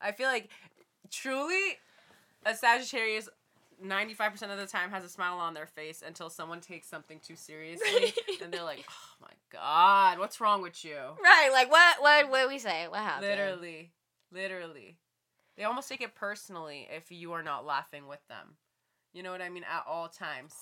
I feel like truly a Sagittarius 95% of the time has a smile on their face until someone takes something too seriously and they're like, "Oh my god, what's wrong with you?" Right, like what what what we say? What happened? Literally. Literally. They almost take it personally if you are not laughing with them. You know what I mean? At all times.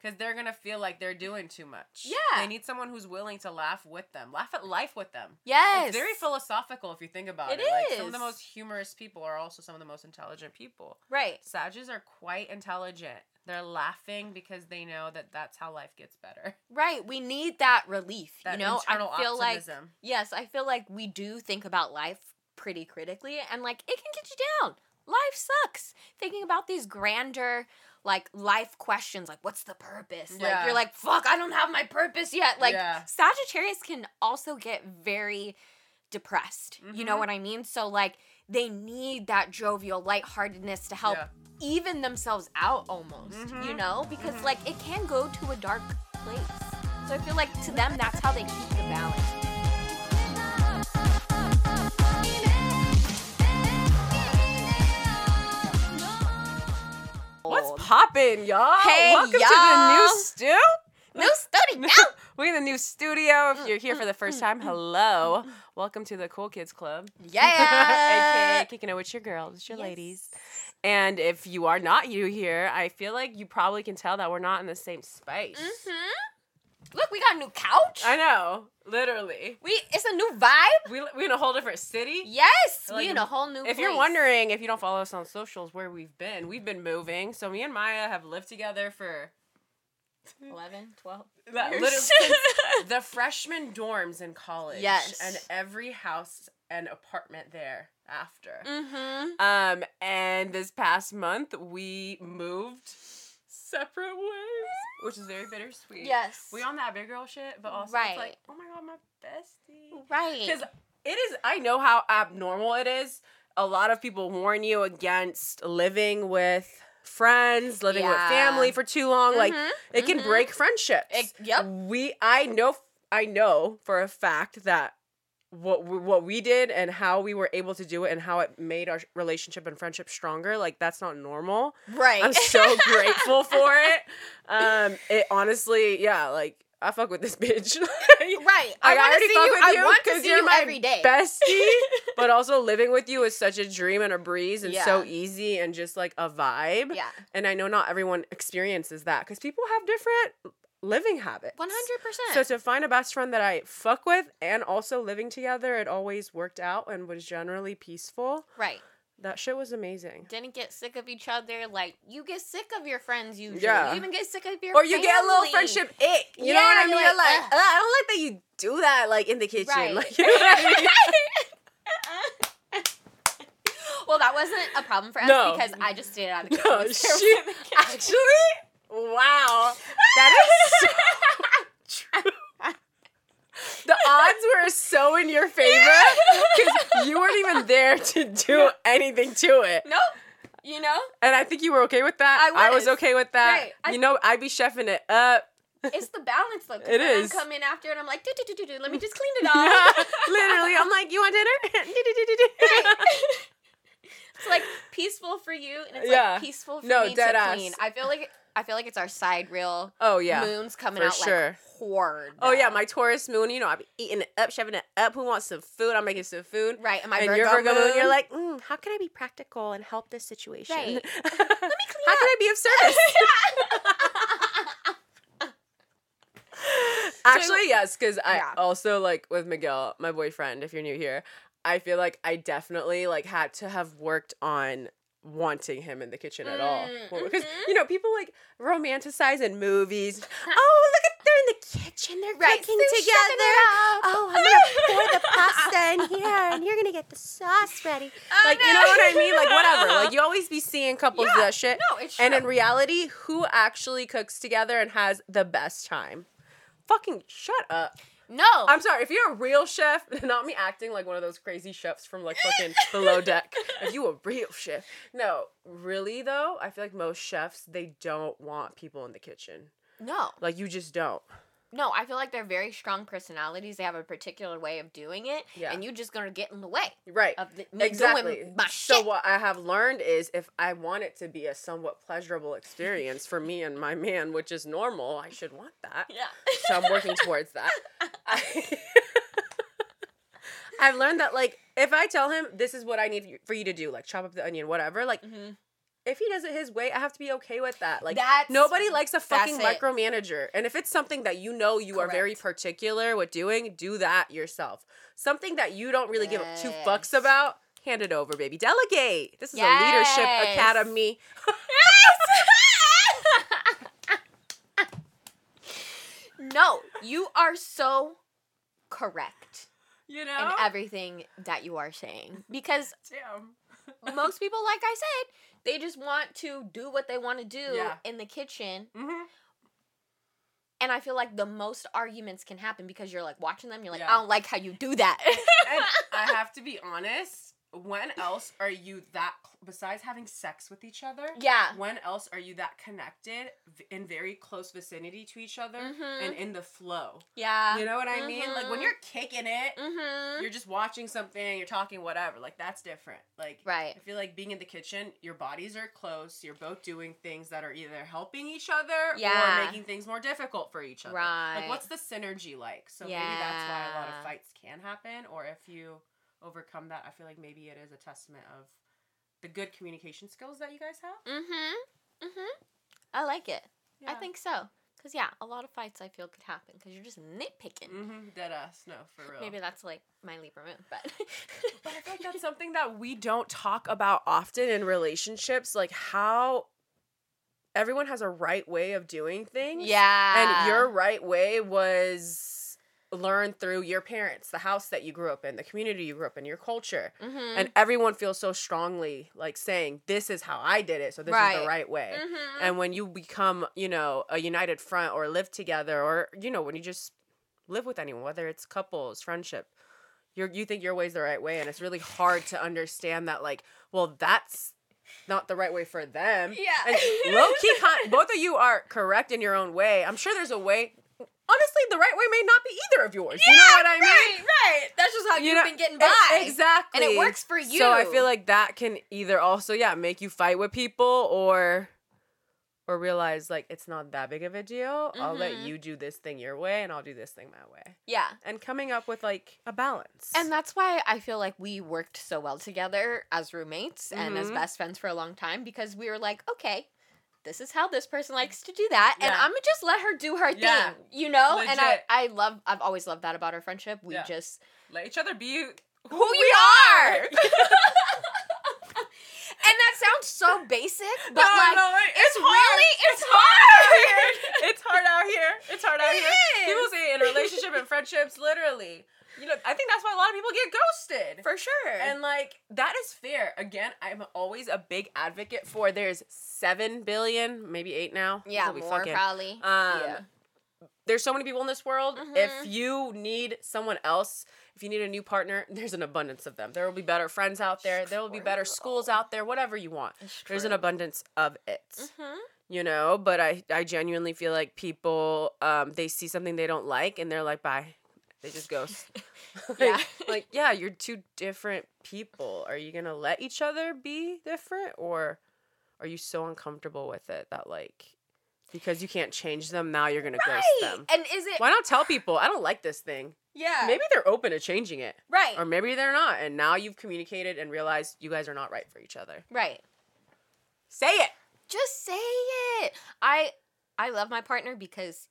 Because they're going to feel like they're doing too much. Yeah. They need someone who's willing to laugh with them. Laugh at life with them. Yes. It's very philosophical if you think about it. It Like some of the most humorous people are also some of the most intelligent people. Right. Sages are quite intelligent. They're laughing because they know that that's how life gets better. Right. We need that relief. That you know, I feel like yes, I feel like we do think about life pretty critically and like it can get you down. Life sucks. Thinking about these grander like life questions like what's the purpose? Like you're like fuck, I don't have my purpose yet. Like Yeah. Sagittarius can also get very depressed. You know Mhm. what I mean? So like they need that jovial lightheartedness to help Yeah. even themselves out almost, you Mhm. know? Because Mhm. like it can go to a dark place. So I feel like to them that's how they keep the balance. What's poppin', y'all? Hey, Welcome to the y'all. new studio. Now. We're in the new studio. If you're here for the first time, mm, mm, mm, hello. Welcome to the Cool Kids Club. Yeah. AKA kicking it with your girls, your Yes. ladies. And if you are not you here, I feel like you probably can tell that we're not in the same space. Mhm. Look, we got a new couch. I know, literally. we it's a new vibe. We we're in a whole different city. Yes, Like, we in a whole new. If you're wondering, if you don't follow us on socials, where we've been, we've been moving. So me and Maya have lived together for 11, 12. years. literally the freshman dorms in college. Yes. and every house and apartment there after. mm-hmm. Um, and this past month we moved separate ways, which is very bittersweet. Yes. We on that big girl shit, but also Right. it's like, oh my god, my bestie. right. Because it is, I know how abnormal it is. A lot of people warn you against living with friends, living with family for too long. Like Mhm, it can mhm. break friendships. It- yep. We, I know, I know for a fact that what we, what we did and how we were able to do it and how it made our relationship and friendship stronger. Like that's not normal. right. I'm so grateful for it. Um, it honestly, yeah, like I fuck with this bitch. right. I, to already see fuck you. with you want to 'cause see you're you my every day. bestie, but also living with you is such a dream and a breeze and so easy and just like a vibe. yeah. And I know not everyone experiences that because people have different living habits. 100%. So to find a best friend that I fuck with and also living together, it always worked out and was generally peaceful. Right. That shit was amazing. Didn't get sick of each other. Like you get sick of your friends usually. Yeah. You even get sick of your. Or you get a little friendship ick. You Yeah, know what I you're mean? You're like, like, "Ugh." "Ugh, I don't like that you do that like in the kitchen. Right. Like, you know I mean? well, that wasn't a problem for us No. because I just stayed out of the No, she actually, wow, that is so true. The odds were so in your favor because you weren't even there to do anything to it. nope. You know, And I think you were okay with that. I was was. okay with that. Right. I- You know, I'd be chefing it up. it's the balance though. It is. I'm coming after and I'm like, do do do do do. Let me just clean it Yeah, off. literally. I'm like, you want dinner? it's like peaceful for you, and it's Yeah. like peaceful for No, me dead to ass. clean. I feel like I feel like it's our side reel. oh yeah. Moons coming for out sure. like horde. Oh yeah, my Taurus moon. You know, I'm eating it up, shoving it up. Who wants some food? I'm making some food. right. And my and Virgo, your Virgo moon, moon, you're like, mm, how can I be practical and help this situation? Right. Let me clean How can I be of service? Actually, yes, because I Yeah. also like with Miguel, my boyfriend. If you're new here, I feel like I definitely like had to have worked on wanting him in the kitchen at all Mm, because mhm. you know people like romanticize in movies. oh, look at they're in the kitchen, they're Right, cooking together. Oh, I'm gonna pour the pasta in here, and you're gonna get the sauce ready. Oh, like you know what I mean? Like whatever. Like you always be seeing couples do that shit. No, it's And in reality, who actually cooks together and has the best time? Fucking shut up. No. I'm sorry, if you're a real chef, not me acting like one of those crazy chefs from like fucking below deck. If you a real chef. No, really though, I feel like most chefs they don't want people in the kitchen. no. Like you just don't. No, I feel like they're very strong personalities. They have a particular way of doing it, Yeah. and you're just gonna get in the way Right. of the, Exactly. So what I have learned is if I want it to be a somewhat pleasurable experience for me and my man, which is normal, I should want that. yeah. So I'm working towards that. I, I've learned that like if I tell him this is what I need for you to do, like chop up the onion, whatever, like Mhm. If he does it his way, I have to be okay with that. Like That's- nobody likes a fucking micromanager. And if it's something that you know you are very particular with doing, do that yourself. Something that you don't really give two fucks about, hand it over, baby. Delegate. This is a leadership Yes. academy. no, you are so correct You know? in everything that you are saying because Damn. most people, like I said, they just want to do what they want to do Yeah. in the kitchen. hmm And I feel like the most arguments can happen because you're like watching them, you're like, Yeah. I don't like how you do that. and I have to be honest. When else are you that besides having sex with each other? yeah. When else are you that connected in very close vicinity to each other Mhm. and in the flow? Yeah. You know what I mean? Like when Mhm. you're kicking it, Mm-hmm. you're just watching something, you're talking whatever. Like that's different. Like Right. I feel like being in the kitchen, your bodies are close. You're both doing things that are either helping each other Yeah. or making things more difficult for each other. Right. Like what's the synergy like? So maybe that's why a lot of fights can happen. Or if you overcome that, I feel like maybe it is a testament of the good communication skills that you guys have. Mm-hmm. Mm-hmm. I like it. I think so. Cause yeah, a lot of fights I feel could happen because you're just nitpicking. Mm-hmm. Dead ass. No, for real. Maybe that's like my Libra moon, but But I feel like that's something that we don't talk about often in relationships, like how everyone has a right way of doing things. yeah, And your right way was learned through your parents, the house that you grew up in, the community you grew up in, your culture. mm-hmm. And everyone feels so strongly like saying, This is how I did it, so this is the right way. mm-hmm. And when you become, you know, a united front or live together or, you know, when you just live with anyone, whether it's couples, friendship, you're you think your way's the right way. And it's really hard to understand that like, well, that's not the right way for them. yeah, And low key both of you are correct in your own way. I'm sure there's a way honestly the right way may not be either of yours. you know what I mean? Right, right. That's just how You you've know, been getting by, exactly. and it works for you. So I feel like that can either also yeah make you fight with people or or realize like it's not that big of a deal. I'll let Mhm. you do this thing your way and I'll do this thing my way. yeah. And coming up with like a balance. And that's why I feel like we worked so well together as roommates and as Mhm. best friends for a long time because we were like, okay, this is how this person mm. likes to do that, and I'm gonna just let her do her Yeah. thing, you know. And I, I love, I've always loved that about our friendship. We Yeah. just let each other be who, who, we are. are. and that sounds so basic, but No, like no, it- it's, hard. really it's, hard hard. It's hard out here. It's hard out It here. People say in relationship and friendships, literally. You know, I think that's why a lot of people get ghosted. for sure. And like that is fair. Again, I'm always a big advocate for there's seven billion, maybe eight now. yeah, more fucking- probably. Um, yeah. There's so many people in this world. If Mhm. you need someone else, if you need a new partner, there's an abundance of them. There will be better friends out there. There will be better schools out there. Whatever you want, there's an abundance of it. Mhm. You know, but I I genuinely feel like people um they see something they don't like and they're like bye. They just ghost. like, Yeah. like yeah, you're two different people. Are you gonna let each other be different, or are you so uncomfortable with it that like because you can't change them now you're gonna ghost them? And is it Why not tell people I don't like this thing? yeah Maybe they're open to changing it, right or maybe they're not, and now you've communicated and realized you guys are not right for each other. right Say it. just say it i i love my partner because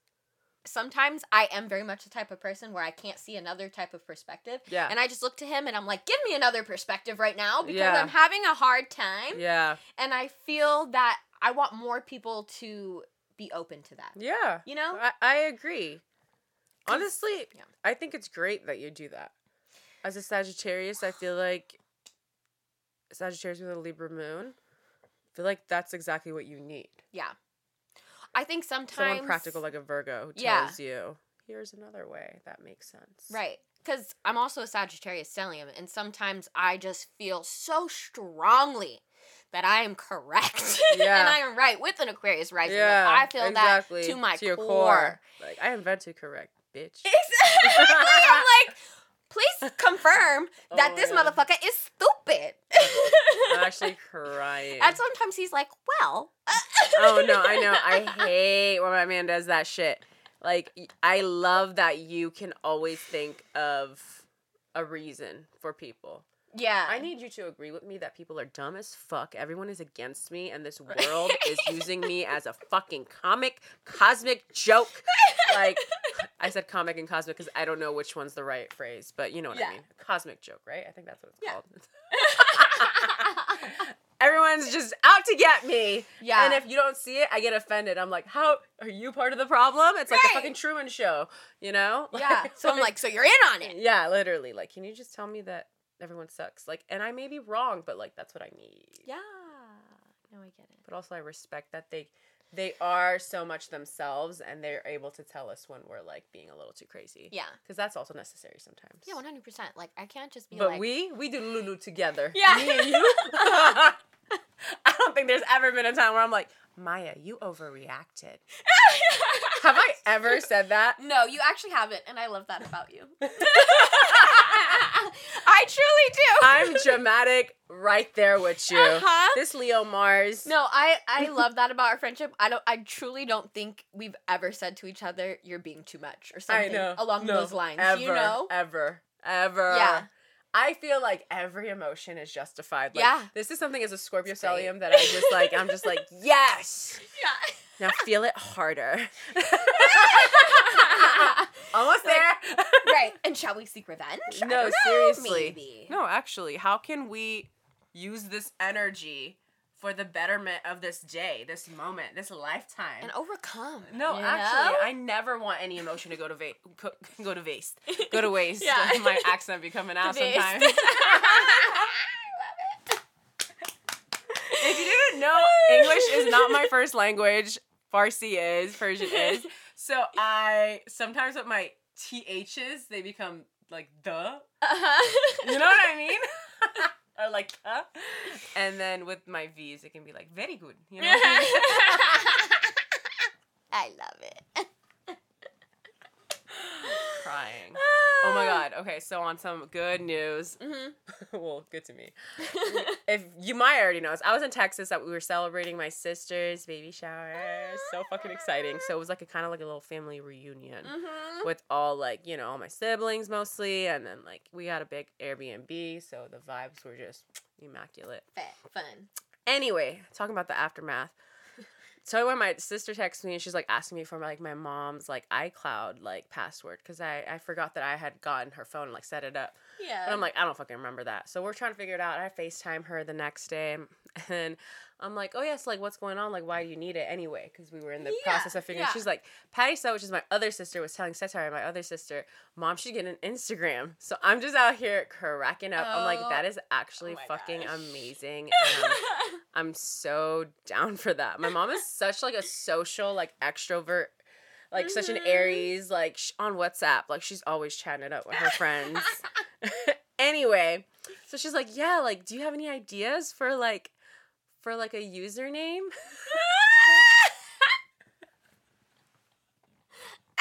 sometimes i am very much the type of person where i can't see another type of perspective Yeah. and i just look to him and i'm like give me another perspective right now because Yeah. i'm having a hard time yeah. and i feel that i want more people to be open to that Yeah. you know I, I agree. Honestly, yeah. I think it's great that you do that. As a Sagittarius, I feel like Sagittarius with a Libra moon, I feel like that's exactly what you need. yeah i think sometimes Someone practical like a Virgo who Yeah. tells you, here's another way that makes sense. Right. Because I'm also a Sagittarius stellium, and sometimes I just feel so strongly that I am correct. Yeah. and I am right with an Aquarius rising. Like, I feel exactly. that to my your core. Like I invented correct, bitch. Exactly. I'm like, please confirm that Oh this God. motherfucker is stupid. I'm actually crying. and sometimes he's like, well. Uh, oh no, I know. I hate when my man does that shit. Like I love that you can always think of a reason for people. Yeah. I need you to agree with me that people are dumb as fuck. Everyone is against me, and this world is using me as a fucking comic, cosmic joke. Like, I said comic and cosmic because I don't know which one's the right phrase, but you know what Yeah. I mean. Cosmic joke, right? I think that's what it's Yeah. called. Everyone's just out to get me. yeah. And if you don't see it, I get offended. I'm like, how are you part of the problem? It's like Right. the fucking Truman Show, you know? yeah. So I'm like, so you're in on it. yeah, literally. Like, can you just tell me that everyone sucks? Like, and I may be wrong, but like, that's what I need. Yeah. No, I get it. But also, I respect that they they are so much themselves, and they're able to tell us when we're like being a little too crazy. Yeah. because that's also necessary sometimes. Yeah, 100%. Like, I can't just be like But like. we we do Lulu together. Yeah. me and you. I don't think there's ever been a time where I'm like, Maya, you overreacted. Have I ever said that? No, you actually haven't, and I love that about you. I truly do. I'm dramatic right there with you. Uh-huh. This Leo Mars. No, I I love that about our friendship. I don't. I truly don't think we've ever said to each other, "You're being too much" or something along No, those lines. Ever, you know? ever, ever. Yeah. I feel like every emotion is justified. Like, Yeah. This is something as a Scorpio stellium that I just like. I'm just like, yes. Yeah. Now feel it harder. Almost there. right. And shall we seek revenge? No, seriously. Maybe. No, actually, how can we use this energy for the betterment of this day, this moment, this lifetime? And overcome. no, you actually, know? I never want any emotion to go to va- go, go to waste. Go to waste. Yeah. My accent be coming out sometimes. if you didn't know, English is not my first language. Farsi is, Persian is. So I sometimes with my THs, they become like the. Uh-huh. You know what I mean? Or like the. And then with my V's, it can be like very good. You know what I love it. Crying. Oh my god. Okay, so on some good news. hmm well, good to me. If you might already know, I was in Texas that we were celebrating my sister's baby shower. So fucking exciting. So it was like a kind of like a little family reunion hmm with all like, you know, all my siblings mostly and then like we had a big Airbnb, so the vibes were just immaculate. Fun. Anyway, talking about the aftermath. So when my sister texted me and she's like asking me for like my mom's like iCloud like password because I I forgot that I had gotten her phone and like set it up. Yeah. And I'm like, I don't fucking remember that. So we're trying to figure it out. I FaceTime her the next day. And I'm like, oh, yes, like, what's going on? Like, why do you need it anyway? Because we were in the Yeah, process of figuring yeah. She's like, Patty Sell, which is my other sister, was telling Satire, my other sister, Mom should get an Instagram. So I'm just out here cracking up. I'm like, Oh. that is actually oh my fucking gosh. amazing. And I'm, so down for that. My mom is such like a social, like extrovert. Like such an Mhm. Aries, like sh- on WhatsApp, like she's always chatting it up with her friends anyway, so she's like, "Yeah, like, do you have any ideas for like, for like a username?"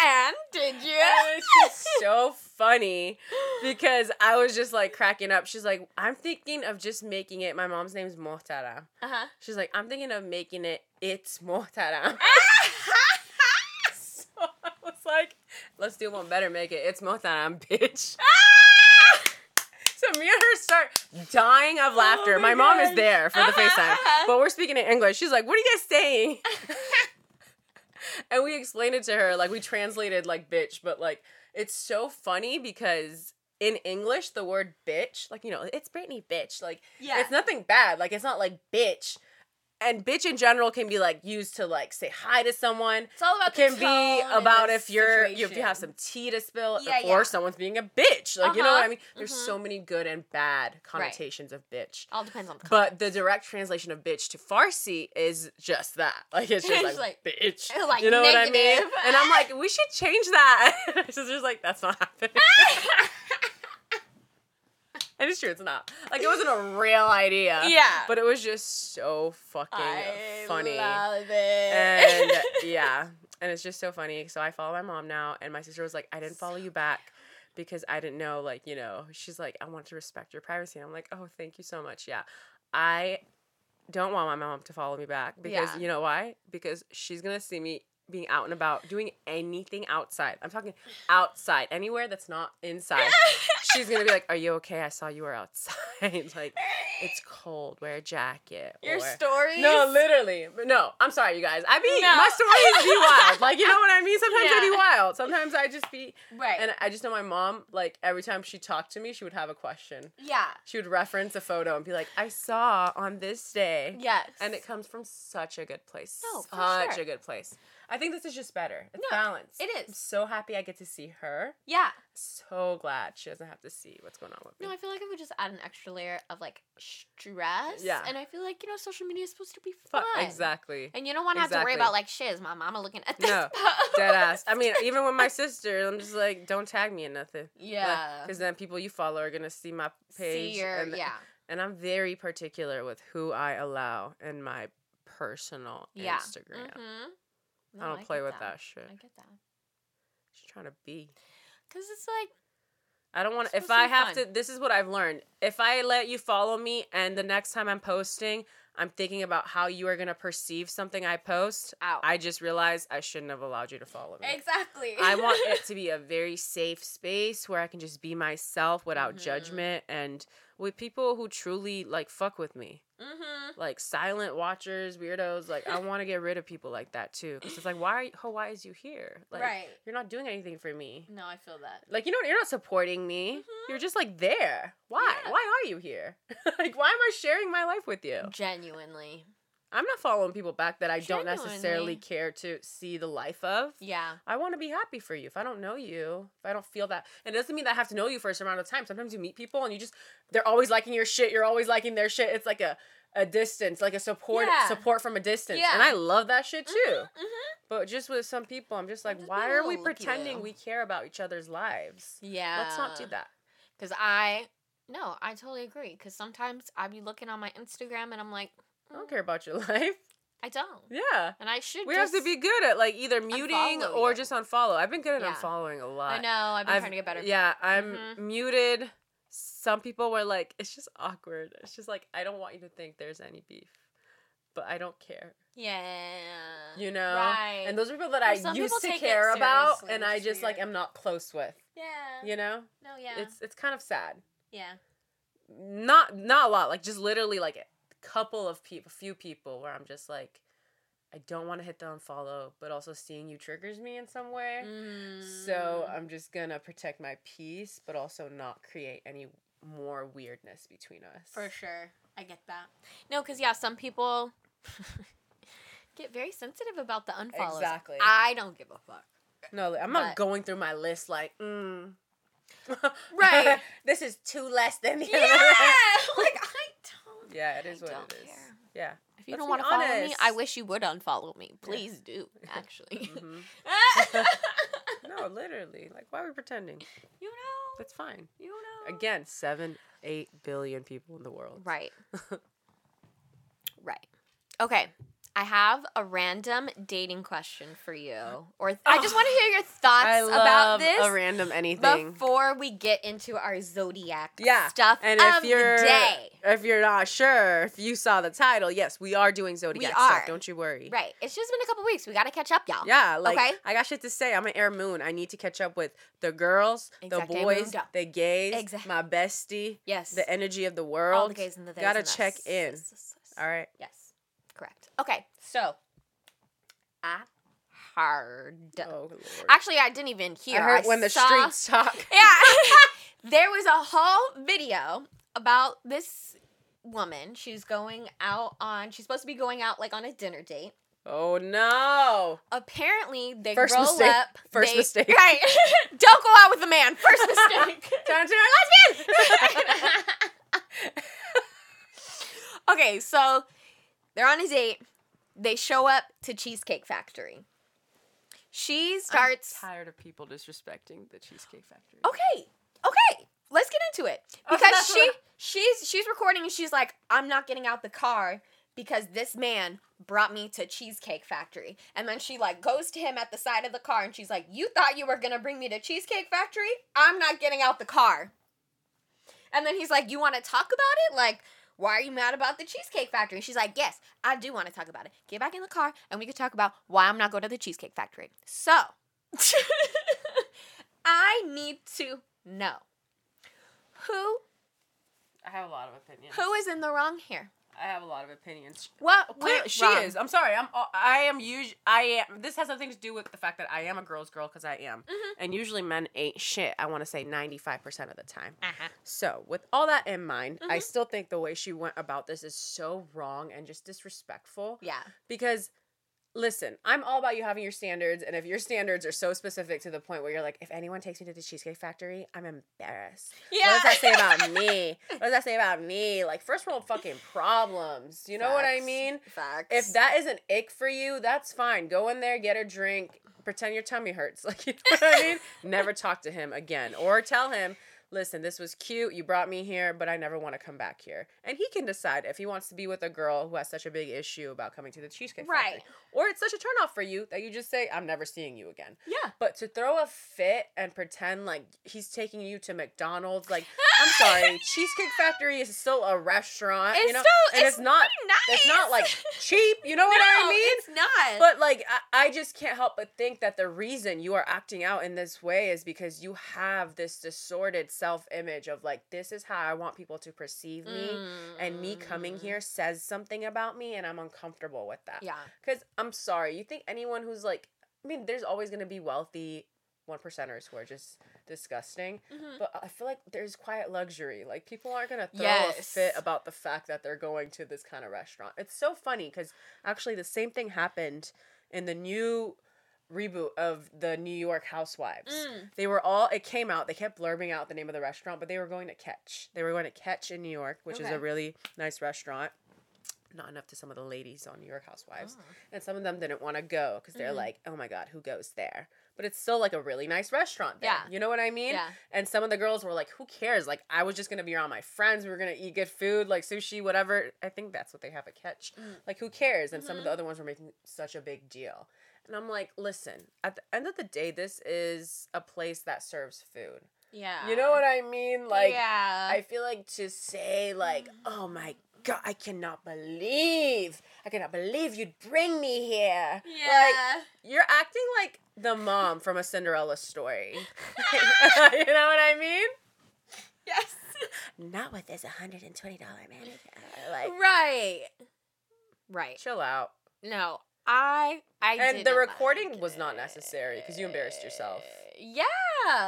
and did you? And it's just so funny because I was just like cracking up. She's like, "I'm thinking of just making it." My mom's name's Mohtara. Uh-huh. She's like, "I'm thinking of making it. It's Mohtara." so I was like, "Let's do one better. Make it. It's Mohtara, bitch." So me and her start dying of laughter. Oh my my Mom is there for the Uh-huh, FaceTime, uh-huh. but we're speaking in English. She's like, "What are you guys saying?" and we explained it to her, like we translated like bitch, but like it's so funny because in English the word bitch, like you know, it's Britney bitch, like yeah. it's nothing bad. Like it's not like bitch. And bitch in general can be like used to like say hi to someone. it's all about It can be about if you're if you have some tea to spill Yeah, or yeah. someone's being a bitch. Like you know what Uh-huh, I mean? There's mhm. so many good and bad connotations of bitch. All depends on the But the direct translation of bitch to Farsi is just that. Like it's just It's like, like- bitch. like you know what I mean? And I'm like, we should change that. Sister's like, that's not happening. And it's true, it's not. Like it wasn't a real idea. Yeah. But it was just so fucking funny. love it. and yeah, and it's just so funny. So I follow my mom now, and my sister was like, "I didn't follow you back because I didn't know, like, you know." She's like, "I want to respect your privacy." And I'm like, "Oh, thank you so much." Yeah, I don't want my mom to follow me back because Yeah. you know why? Because she's gonna see me being out and about doing anything outside. I'm talking outside, anywhere that's not inside. she's gonna be like, "Are you okay? I saw you were outside. like, it's cold. Wear a jacket." Your or- stories. no, literally. No, I'm sorry, you guys. I be No. my stories be wild. Like you know what I mean. Sometimes I be wild. Sometimes I just be. Right. And I just know my mom. Like every time she talked to me, she would have a question. yeah. She would reference a photo and be like, "I saw on this day." Yes. And it comes from such a good place. No, for such sure. a good place. I think this is just better. It's No, balanced. It is. I'm so happy I get to see her. Yeah. So glad she doesn't have to see what's going on with me. No, I feel like it would just add an extra layer of like stress. Yeah. And I feel like, you know, social media is supposed to be fun. Exactly. And you don't want to have to worry about like shit, is my mama looking at this? No, post? Dead ass. I mean, even with my sister, I'm just like, don't tag me in nothing. Yeah. Because then people you follow are gonna see my page. See your and, yeah. And I'm very particular with who I allow in my personal Yeah. Instagram. Mhm. No, I don't play with that, shit. I get that. She's trying to be. Cause it's like I don't want to. If I have fun. to, this is what I've learned. If I let you follow me, and the next time I'm posting, I'm thinking about how you are gonna perceive something I post. out. I just realized I shouldn't have allowed you to follow me. exactly. I want it to be a very safe space where I can just be myself without Mhm. judgment and with people who truly like fuck with me. mm-hmm. Like silent watchers, weirdos. Like I want to get rid of people like that too. Cause it's like, why are you, oh, why is you here? Like right. you're not doing anything for me. No, I feel that. Like you know, you're not supporting me. Mhm. You're just like there. Why? Yeah. Why are you here? like why am I sharing my life with you? Genuinely. I'm not following people back that I don't necessarily care to see the life of. Yeah. I want to be happy for you. If I don't know you, if I don't feel that, and it doesn't mean that I have to know you for a certain amount of time. Sometimes you meet people and you just they're always liking your shit. You're always liking their shit. It's like a a distance, like a support Yeah. support from a distance, Yeah. and I love that shit too. Mm-hmm. But just with some people, I'm just like, Just why are we pretending we care about each other's lives? Yeah. Let's not do that. Cause I, no, I totally agree. Cause sometimes I be looking on my Instagram and I'm like, I don't "Mm, care about your life. I don't. Yeah. And I should. We have to be good at like either muting or you. just unfollow. I've been good at Yeah. unfollowing a lot. I know. I've been I've- trying to get better. Yeah, I'm Mhm. muted. Some people were like, it's just awkward. It's just like, I don't want you to think there's any beef, but I don't care. Yeah. You know? Right. And those are people that Well, I used to care about and I just like am not close with. yeah. You know? No. Yeah. It's it's kind of sad. yeah. Not not a lot, like just literally like a couple of people, a few people where I'm just like I don't want to hit the unfollow, but also seeing you triggers me in some way. So Mm. I'm just gonna protect my peace, but also not create any more weirdness between us. For sure. I get that. No, because, yeah, some people get very sensitive about the unfollows. Exactly. I don't give a fuck. No, I'm not going through my list like, mm. Right. this is two less than the Yeah. other. Like, I don't. yeah, it is I what it is. care. Yeah. If you Let's don't want to follow me. I wish you would unfollow me. Please do, actually. Mhm. No, literally. Like, why are we pretending? you know. That's fine. You know. Again, seven, eight billion people in the world. Right. right. Okay. I have a random dating question for you. Or I just oh, want to hear your thoughts about this a random anything. before we get into our zodiac Yeah, stuff and of if you're the day. if you're not sure, if you saw the title, yes, we are doing zodiac are. stuff. Don't you worry. Right. It's just been a couple weeks. We got to catch up, y'all. Yeah, like Okay. I got shit to say. I'm an air moon. I need to catch up with the girls, Exact the boys, the gays, Exact- my bestie, Yes. the energy of the world. All the gays and the Gotta and check in. All right. Yes. Correct. Okay. So, I heard. Oh lord. Actually, I didn't even hear. I heard when the saw- streets talk. Yeah. there was a whole video about this woman. She's going out on. She's supposed to be going out like on a dinner date. Oh no. Apparently, they First roll mistake. up. First they- mistake. Right. Don't go out with a man. First mistake. Time to turn lesbian. okay, so they're on a date. They show up to Cheesecake Factory. She starts. I'm tired of people disrespecting the Cheesecake Factory. Okay, okay, let's get into it Oh, because she she's she's recording and she's like, I'm not getting out the car because this man brought me to Cheesecake Factory. And then she like goes to him at the side of the car and she's like, You thought you were gonna bring me to Cheesecake Factory? I'm not getting out the car. And then he's like, You wanna talk about it? Like, why are you mad about the Cheesecake Factory? She's like, Yes, I do wanna talk about it. Get back in the car and we can talk about why I'm not going to the Cheesecake Factory. So, I need to know who I have a lot of opinions. who is in the wrong here. I have a lot of opinions. Well, Clear, she wrong? is. I'm sorry. I'm. I am. Us- I am. This has nothing to do with the fact that I am a girl's girl because I am, Mhm. and usually men ain't shit. I want to say 95 percent of the time. Uh-huh. So, with all that in mind, I Mhm. still think the way she went about this is so wrong and just disrespectful. Yeah. Because, listen, I'm all about you having your standards, and if your standards are so specific to the point where you're like, if anyone takes me to the Cheesecake Factory, I'm embarrassed. Yeah. What does that say about me? What does that say about me? Like, first world fucking problems. You know what I mean? Facts. If that is an ick for you, that's fine. Go in there, get a drink, pretend your tummy hurts. Like, you know what I mean? Never talk to him again. Or tell him, listen, this was cute. You brought me here, but I never want to come back here. And he can decide if he wants to be with a girl who has such a big issue about coming to the Cheesecake Factory. Right. Or it's such a turnoff for you that you just say, I'm never seeing you again. yeah. But to throw a fit and pretend like he's taking you to McDonald's, like, I'm sorry, Cheesecake Factory is still a restaurant, It's you know? still and it's, it's not nice. It's not like cheap, you know what no, I mean? It's not. But like I, I just can't help but think that the reason you are acting out in this way is because you have this distorted self-image of like this is how I want people to perceive me and me coming Mm. here says something about me and I'm uncomfortable with that. Yeah. Cuz I'm sorry, you think anyone who's like I mean there's always going to be wealthy one percenters who are just disgusting, Mhm. but I feel like there's quiet luxury. Like people aren't gonna throw a fit about the fact that they're going to this kind of restaurant. It's so funny because actually the same thing happened in the new reboot of the New York Housewives. Mm. They were all it came out. They kept blurbing out the name of the restaurant, but they were going to Catch. They were going to Catch in New York, which is a really nice restaurant. Not enough to some of the ladies on New York Housewives, Oh. and some of them didn't want to go because they're Mhm. like, "Oh my god, who goes there?" But it's still like a really nice restaurant. There. Yeah. you know what I mean. Yeah. And some of the girls were like, "Who cares? Like, I was just gonna be around my friends. We were gonna eat good food, like sushi, whatever. I think that's what they have at Catch. Mm. Like, who cares?" And some of the Mhm. other ones were making such a big deal. And I'm like, listen, at the end of the day, this is a place that serves food. Yeah. You know what I mean? Like, yeah. I feel like to say, like, oh my god, I cannot believe, I cannot believe you'd bring me here. Like, yeah. you're acting like the mom from a Cinderella story. you know what I mean? yes. Not with this $120 manicure. Like, right. Right. chill out. No. I I And the recording like was not necessary because you embarrassed yourself. Yeah.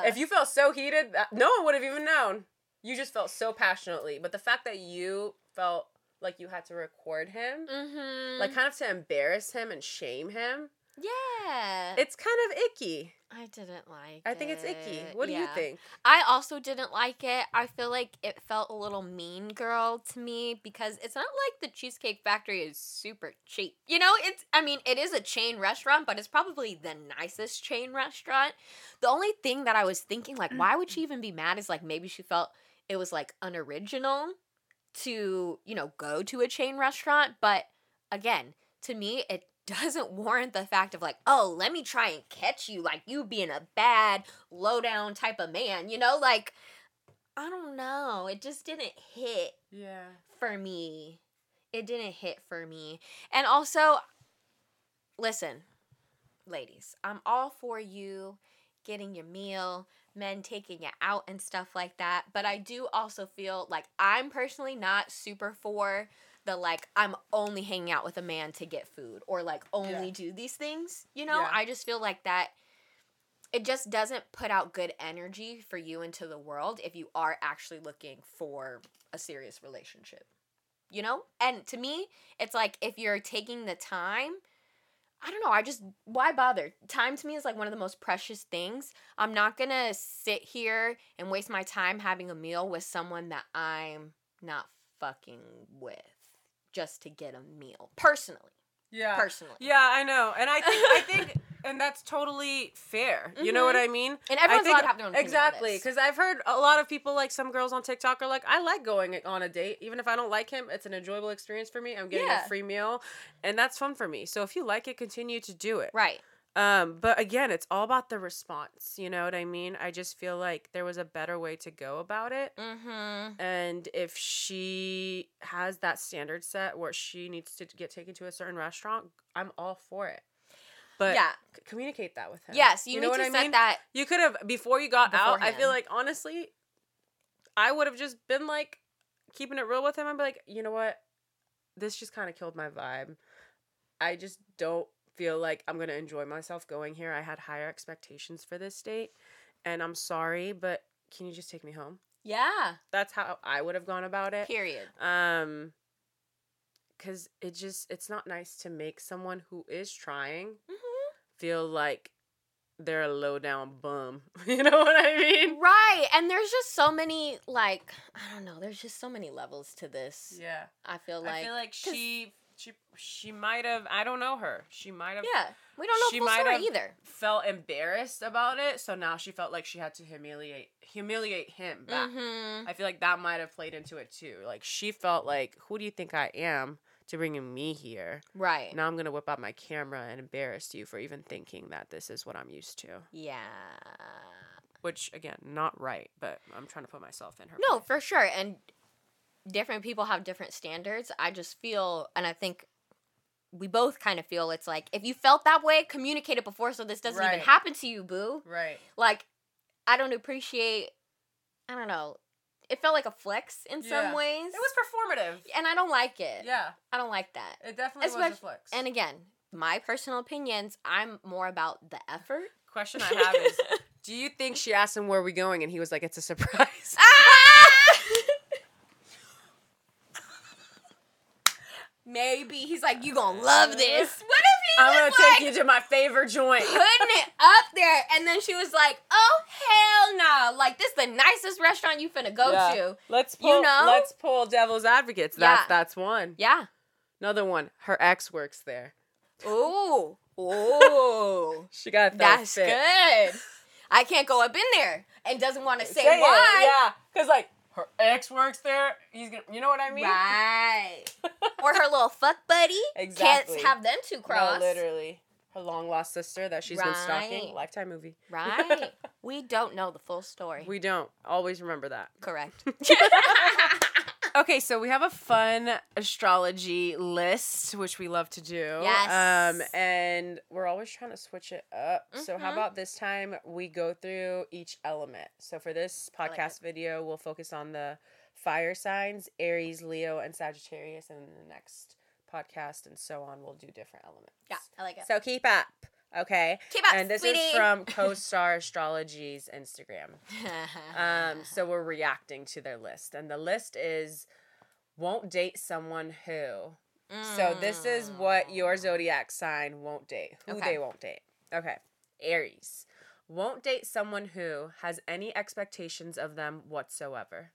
If you felt so heated, no one would have even known. You just felt so passionately. But the fact that you felt like you had to record him, Mhm. like kind of to embarrass him and shame him, yeah. it's kind of icky. I didn't like I think it's icky. it. What do you think? I also didn't like it. I feel like it felt a little mean girl to me because it's not like the Cheesecake Factory is super cheap. You know, it's I mean, it is a chain restaurant, but it's probably the nicest chain restaurant. The only thing that I was thinking like why would she even be mad is like maybe she felt it was like unoriginal to, you know, go to a chain restaurant, but again, to me it doesn't warrant the fact of like, oh, let me try and catch you, like you being a bad, low down type of man, you know? Like, I don't know. It just didn't hit Yeah. for me. It didn't hit for me. And also, listen, ladies, I'm all for you getting your meal, men taking it out and stuff like that. But I do also feel like I'm personally not super for the like I'm only hanging out with a man to get food or like only Yeah. do these things. You know, Yeah. I just feel like that it just doesn't put out good energy for you into the world if you are actually looking for a serious relationship. You know? And to me, it's like if you're taking the time, I don't know, I just why bother? Time to me is like one of the most precious things. I'm not going to sit here and waste my time having a meal with someone that I'm not fucking with just to get a meal. Personally. Yeah. Personally. Yeah, I know. And I think I think and that's totally fair. You know what I mean? And everyone's allowed to have their own exactly because I've heard a lot of people like some girls on TikTok are like, I like going on a date, even if I don't like him. It's an enjoyable experience for me. I'm getting Yeah. a free meal, and that's fun for me. So if you like it, continue to do it. Right. Um, but again, it's all about the response. You know what I mean? I just feel like there was a better way to go about it. Mm-hmm. And if she has that standard set where she needs to get taken to a certain restaurant, I'm all for it. But Yeah. c- communicate that with him. Yes, you, know need what to I set mean? that. You could have before you got out. I feel like honestly, I would have just been like keeping it real with him. I'd be like, you know what, this just kind of killed my vibe. I just don't feel like I'm gonna enjoy myself going here. I had higher expectations for this date, and I'm sorry, but can you just take me home? Yeah. That's how I would have gone about it. Period. Um, because it just it's not nice to make someone who is trying Mm-hmm. Feel like they're a low down bum. you know what I mean? Right. And there's just so many like I don't know, there's just so many levels to this. Yeah. I feel like I feel like 'cause- she she she might have I don't know her. She might have Yeah. We don't know She full might story have- either. felt embarrassed about it, so now she felt like she had to humiliate humiliate him back. Mm-hmm. I feel like that might have played into it too. Like she felt like, who do you think I am to bringing me here? Right. Now I'm gonna whip out my camera and embarrass you for even thinking that this is what I'm used to. Yeah. Which again, not right, but I'm trying to put myself in her. No, place. for sure. And different people have different standards. I just feel, and I think we both kind of feel it's like if you felt that way, communicate it before so this doesn't Right. even happen to you, boo. Right. Like, I don't appreciate, I don't know, it felt like a flex in Yeah. some ways. It was performative. and I don't like it. Yeah, I don't like that. it definitely was a Especially- flex. And again, my personal opinions, I'm more about the effort. question I have is, do you think she asked him where we going and he was like, it's a surprise? Ah! Maybe he's like, you gonna love this. What if he I'm gonna was take you to my favorite joint. putting it up there, and then she was like, oh hell no! Like this the nicest restaurant you finna go Yeah. to. Let's pull, You know? Let's pull devil's advocates. That's Yeah. that's one. Yeah. Another one. Her ex works there. Ooh. Ooh. She got that That's fit. good. I can't go up in there and doesn't want to say, Say it, why. Yeah, because like her ex works there. He's gonna. You know what I mean? Right. or her little fuck buddy. Exactly. Can't have them two cross. No, literally. Her long lost sister that she's been stalking. Right. Lifetime movie. Right. we don't know the full story. We don't always remember that. Correct. Okay, so we have a fun astrology list, which we love to do. Yes. Um, and we're always trying to switch it up. So how Mhm. about this time we go through each element? So for this like podcast video, we'll focus on the fire signs, Aries, Leo, and Sagittarius, and in the next podcast and so on, we'll do different elements. yeah, I like it. So keep up. Okay. Keep up, and this sweetie. is from CoStar Astrology's Instagram. Um, so we're reacting to their list, and the list is won't date someone who. So this is what your zodiac sign won't date. Who Okay. they won't date. Okay. Aries won't date someone who has any expectations of them whatsoever.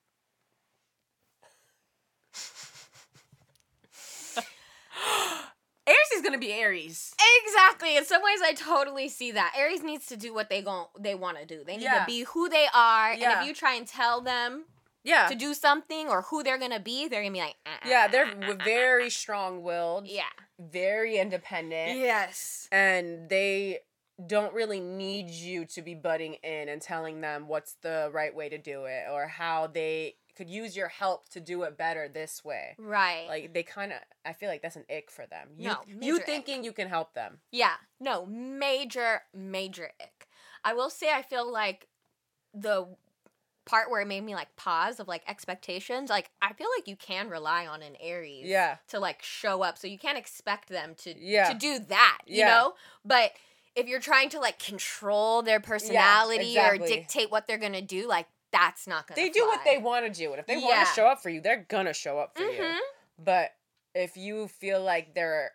Is gonna be Aries. Exactly. In some ways, I totally see that. Aries needs to do what they gon' they want to do. They need Yeah. to be who they are. And if you try and tell them Yeah. to do something or who they're gonna be, they're gonna be like, uh, Yeah, they're uh, w- uh, very strong-willed, yeah. very independent. Yes. and they don't really need you to be butting in and telling them what's the right way to do it or how they could use your help to do it better this way. Right. Like they kind of I feel like that's an ick for them. You No, you ick. thinking you can help them. Yeah, no, major, major ick. I will say I feel like the part where it made me like pause of like expectations, like I feel like you can rely on an Aries Yeah. to like show up. So you can't expect them to Yeah. to do that, you Yeah. know? But if you're trying to like control their personality or exactly. dictate what they're gonna do, like that's not gonna They do what they want to do and if they want to show up for you, they're to show up for Mhm. you. But if you feel like they're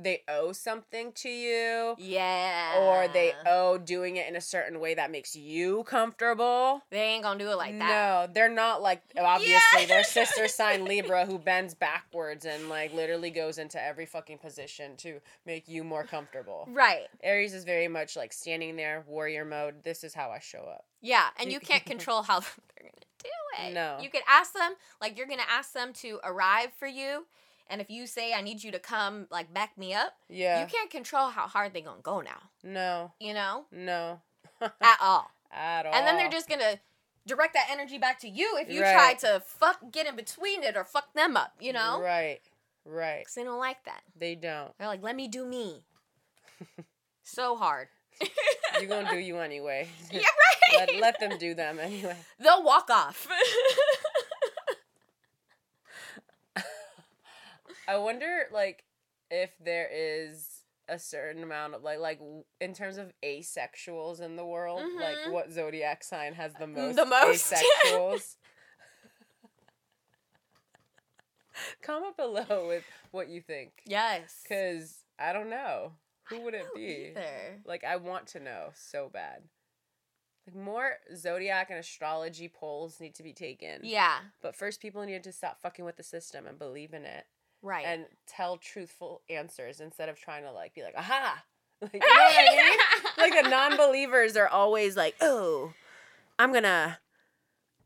they owe something to you Yeah. or they owe doing it in a certain way that makes you comfortable. They ain't gonna do it like that. No, they're not like obviously their sister sign Libra who bends backwards and like literally goes into every fucking position to make you more comfortable. Right. Aries is very much like standing there, warrior mode. This is how I show up. Yeah, and You- you can't control how they're gonna do it. No. You could ask them, like you're gonna ask them to arrive for you, and if you say I need you to come, like back me up, Yeah. you can't control how hard they gonna go now. No. You know, No. at all. At all. And then they're just gonna direct that energy back to you if you Right. try to fuck get in between it or fuck them up. You know, Right. Right. because they don't like that. They don't. They're like, let me do me. so hard. You're gonna do you anyway. yeah, right. let, let them do them anyway. They'll walk off. I wonder, like, if there is a certain amount of like, like in terms of asexuals in the world, Mhm. like what zodiac sign has the most, The most. asexuals? Comment below with what you think, yes. cause I don't know who would it be. Either. Like, I want to know so bad. Like more zodiac and astrology polls need to be taken. Yeah. But first, people need to stop fucking with the system and believe in it Right. and tell truthful answers instead of trying to like be like, aha. Like, you know what I mean? Like the non-believers are always like, oh, I'm gonna,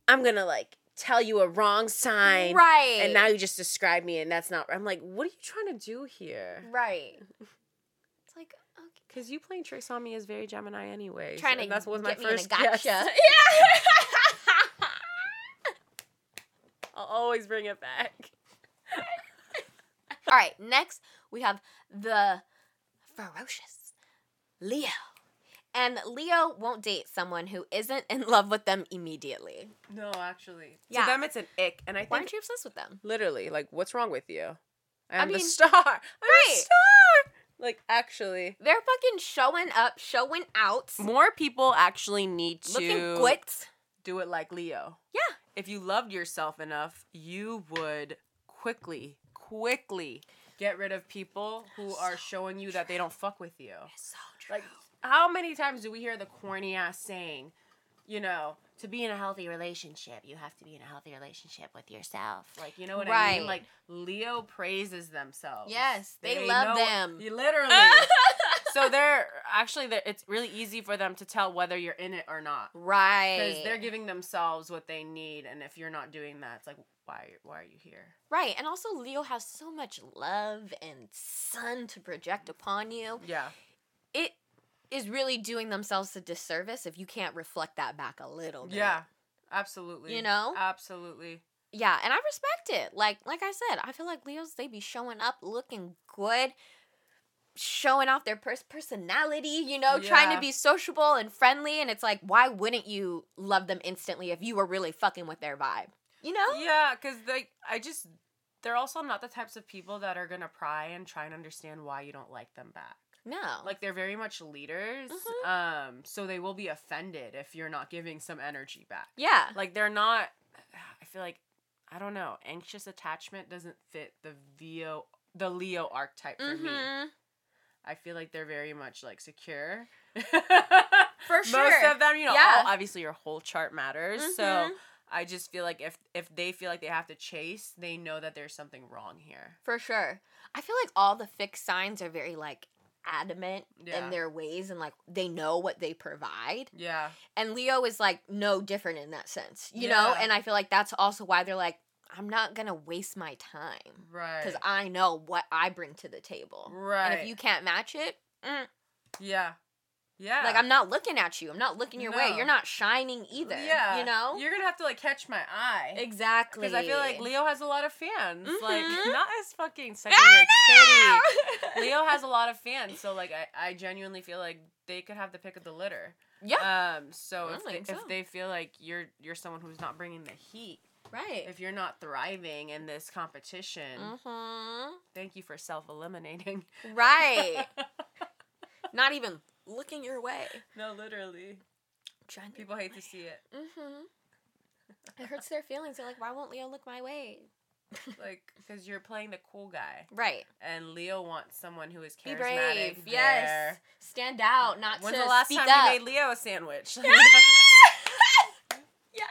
I'm gonna like tell you a wrong sign, right. and now you just describe me, and that's not. I'm like, what are you trying to do here? Right. It's like okay. Because you playing tricks on me is very Gemini anyway. trying to and that's was my get me in a first gotcha. guess. Yeah. I'll always bring it back. All right. Next, we have the ferocious Leo. And Leo won't date someone who isn't in love with them immediately. No, actually, Yeah. to them it's an ick, and I Why think aren't you obsessed with them? literally like, what's wrong with you? I'm the mean, star. I'm right. the star. Like, actually, They're fucking showing up, showing out, more people actually need to looking good. do it like Leo. Yeah. If you loved yourself enough, you would quickly, quickly get rid of people who are showing you that they don't fuck with you. So true. Like, how many times do we hear the corny ass saying, you know, to be in a healthy relationship, you have to be in a healthy relationship with yourself. Like, you know what I mean? Like, Leo praises themselves. Yes, they love them. You literally. so they're actually, they're, it's really easy for them to tell whether you're in it or not. right. Because they're giving themselves what they need, and if you're not doing that, it's like, why, why are you here? right. And also, Leo has so much love and sun to project mm. upon you. Yeah. It is really doing themselves a disservice if you can't reflect that back a little bit. Yeah. Absolutely. You know? Absolutely. Yeah, and I respect it. Like like I said, I feel like Leos they be showing up looking good, showing off their pers- personality, you know, trying to be sociable and friendly and it's like why wouldn't you love them instantly if you were really fucking with their vibe? You know? Yeah, because they, I just, they're also not the types of people that are gonna pry and try and understand why you don't like them back. No. Like they're very much leaders, Mhm. um, so they will be offended if you're not giving some energy back. yeah. Like they're not. I feel like, I don't know. Anxious attachment doesn't fit the Leo, the Leo archetype for me. Mhm. I feel like they're very much like secure. For sure. Most of them, you know, Yeah. obviously your whole chart matters. So Mhm. I just feel like if if they feel like they have to chase, they know that there's something wrong here. For sure. I feel like all the fixed signs are very like adamant Yeah. in their ways and like they know what they provide. Yeah. And Leo is like no different in that sense, you know? And I feel like that's also why they're like, I'm not gonna waste my time Right. because I know what I bring to the table. right. And if you can't match it, mm, Yeah. Yeah. like I'm not looking at you. I'm not looking your way. You're not shining either. Yeah. You know? You're gonna have to like catch my eye. exactly. Because I feel like Leo has a lot of fans. Like Mhm. not as fucking your titty. Leo has a lot of fans, so like I, I genuinely feel like they could have the pick of the litter. yeah. Um. So if they, so. if they feel like you're you're someone who's not bringing the heat, right. if you're not thriving in this competition, Mm-hmm. thank you for self eliminating. Right. not even looking your way. no, literally. Trying People hate to see it. Mm-hmm. It hurts their feelings. They're like, why won't Leo look my way? like because you're playing the cool guy, Right. and Leo wants someone who is charismatic. Be brave. there. Yes. Stand out, not When's the last time up. you made Leo a sandwich? yes.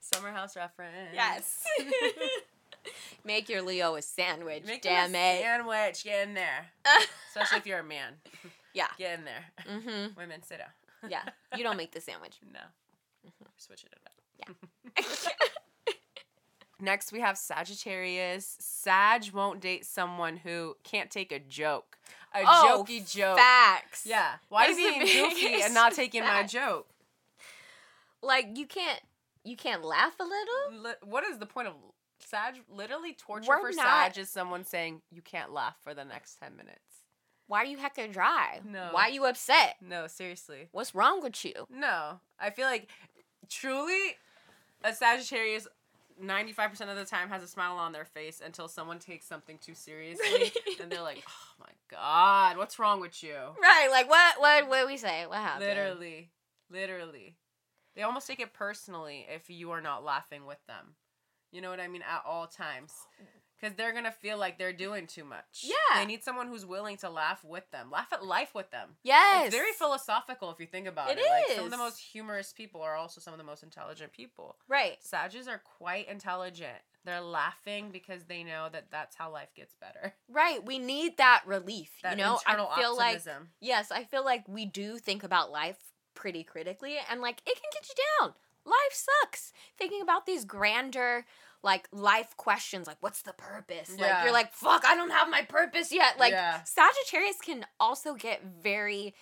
Summer House reference. Yes. Make your Leo a sandwich. Make damn a it. sandwich. Get in there. Especially if you're a man. Yeah. Get in there. mm-hmm. Women, sit down. Yeah. You don't make the sandwich. No. Switching it up. Yeah. Next, we have Sagittarius. Sag won't date someone who can't take a joke. A Oh, jokey joke. Facts. Yeah. Why are That's you the being goofy biggest and not taking my joke? Like you can't you can't laugh a little? Li- what is the point of Sag? Literally, torture We're for not- Sag is someone saying you can't laugh for the next 10 minutes. Why are you hecka dry? No. Why are you upset? No, seriously. What's wrong with you? No. I feel like truly a Sagittarius 95% of the time has a smile on their face until someone takes something too seriously and they're like, "Oh my god, what's wrong with you?" Right, like what what what we say? What happened? Literally. Literally. They almost take it personally if you are not laughing with them. You know what I mean? At all times. Because they're going to feel like they're doing too much. Yeah. They need someone who's willing to laugh with them. Laugh at life with them. Yes. It's very philosophical if you think about it. It Like some of the most humorous people are also some of the most intelligent people. Right. Sages are quite intelligent. They're laughing because they know that that's how life gets better. Right. We need that relief. That you know, I feel like optimism. yes, I feel like we do think about life pretty critically and like it can get you down. Life sucks. Thinking about these grander like life questions like what's the purpose? Like you're like fuck, I don't have my purpose yet. Like Yeah. Sagittarius can also get very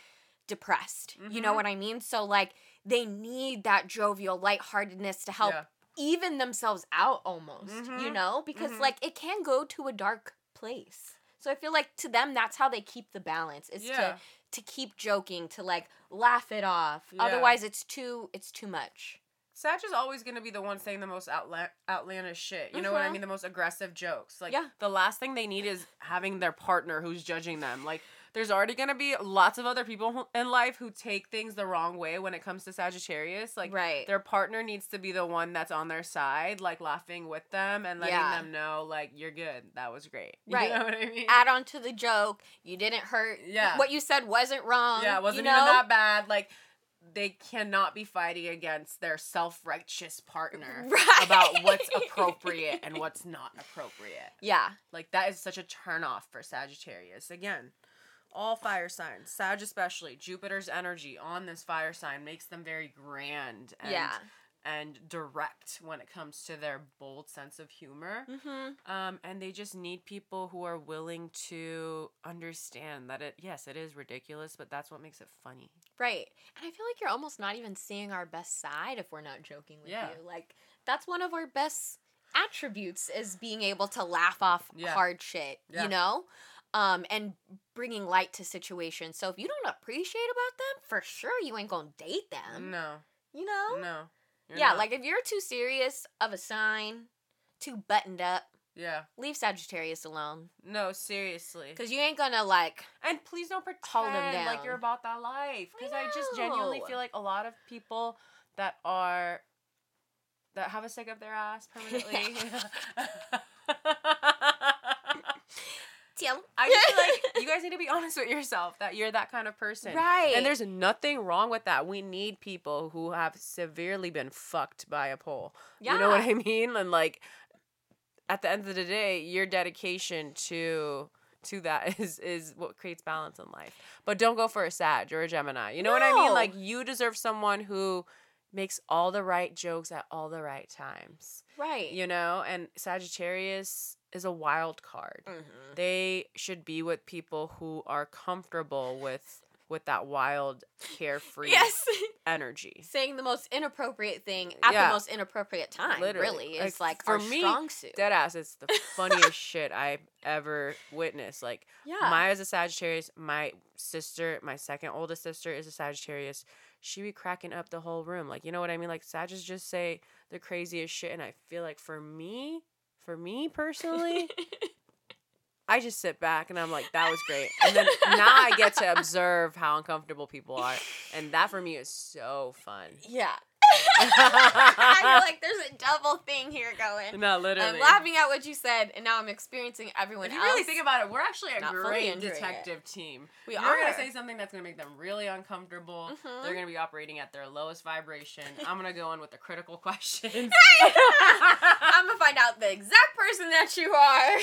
depressed. You know Mhm. what I mean? So like they need that jovial lightheartedness to help Yeah. even themselves out almost, you Mhm. know? Because Mhm. like it can go to a dark place. So I feel like to them that's how they keep the balance is Yeah. to to keep joking, to like laugh it off. Yeah. Otherwise it's too it's too much. Sag is always going to be the one saying the most outla- outlandish shit. You know what I Mhm. mean? The most aggressive jokes. Like, Yeah. the last thing they need is having their partner who's judging them. Like, there's already going to be lots of other people in life who take things the wrong way when it comes to Sagittarius. Like, right. their partner needs to be the one that's on their side, like laughing with them and letting Yeah. them know, like, you're good. That was great. Right. You know what I mean? Add on to the joke. You didn't hurt. Yeah. What you said wasn't wrong. yeah, it wasn't you even that bad. Like, they cannot be fighting against their self righteous partner Right. about what's appropriate and what's not appropriate. Yeah. Like that is such a turn off for Sagittarius. Again, all fire signs, Sag especially, Jupiter's energy on this fire sign makes them very grand and yeah. And direct when it comes to their bold sense of humor. Mm-hmm. Um, and they just need people who are willing to understand that it yes, it is ridiculous, but that's what makes it funny. Right. And I feel like you're almost not even seeing our best side if we're not joking with Yeah. you. Like that's one of our best attributes is being able to laugh off Yeah. hard shit, Yeah. you know? Um and bringing light to situations. So if you don't appreciate about them, for sure you ain't to date them. No, You know? no. You're yeah, not. like if you're too serious of a sign, too buttoned up, yeah, leave Sagittarius alone no, seriously. cuz you ain't to like And please don't pretend Hold 'em like down. you're about that life. I Because I, just genuinely feel like a lot of people that are that have a stick up their ass permanently. I just feel like you guys need to be honest with yourself that you're that kind of person. Right. And there's nothing wrong with that. We need people who have severely been fucked by a pole. Yeah. You know what I mean? And like at the end of the day, your dedication to to that is is what creates balance in life. But don't go for a Sag or a Gemini. You know what I mean? Like you deserve someone who makes all the right jokes at all the right times. right. You know, and Sagittarius is a wild card. Mhm. They should be with people who are comfortable with with that wild carefree Yes. energy. Saying the most inappropriate thing at Yeah. the most inappropriate time Literally. really is Like, like, for me, strong suit. Dead ass, it's the funniest shit I've ever witnessed. Like yeah. Maya's a Sagittarius. My sister, my second oldest sister, is a Sagittarius. She be cracking up the whole room. Like, you know what I mean? Like Sagittarius just say the craziest shit. And I feel like for me, for me personally, I just sit back and I'm like, that was great. And then now I get to observe how uncomfortable people are. And that for me is so fun. yeah. I feel like there's a double thing here going. no, literally. I'm laughing at what you said, and now I'm experiencing everyone If you else. really think about it, we're actually a great enjoying it. detective team. we You're are. gonna say something that's gonna make them really uncomfortable. Mhm. They're gonna be operating at their lowest vibration. I'm gonna go in with the critical questions. I'm gonna find out the exact person that you are.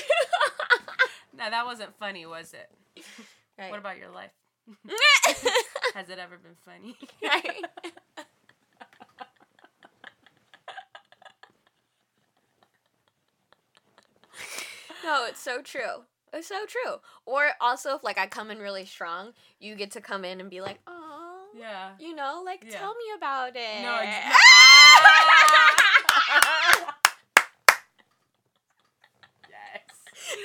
no, that wasn't funny, was it? Right. What about your life? Has it ever been funny? Right. No, it's so true. It's so true. Or also, if like I come in really strong, you get to come in and be like, "Oh, yeah. you know, like Yeah. tell me about it." No, it's yes.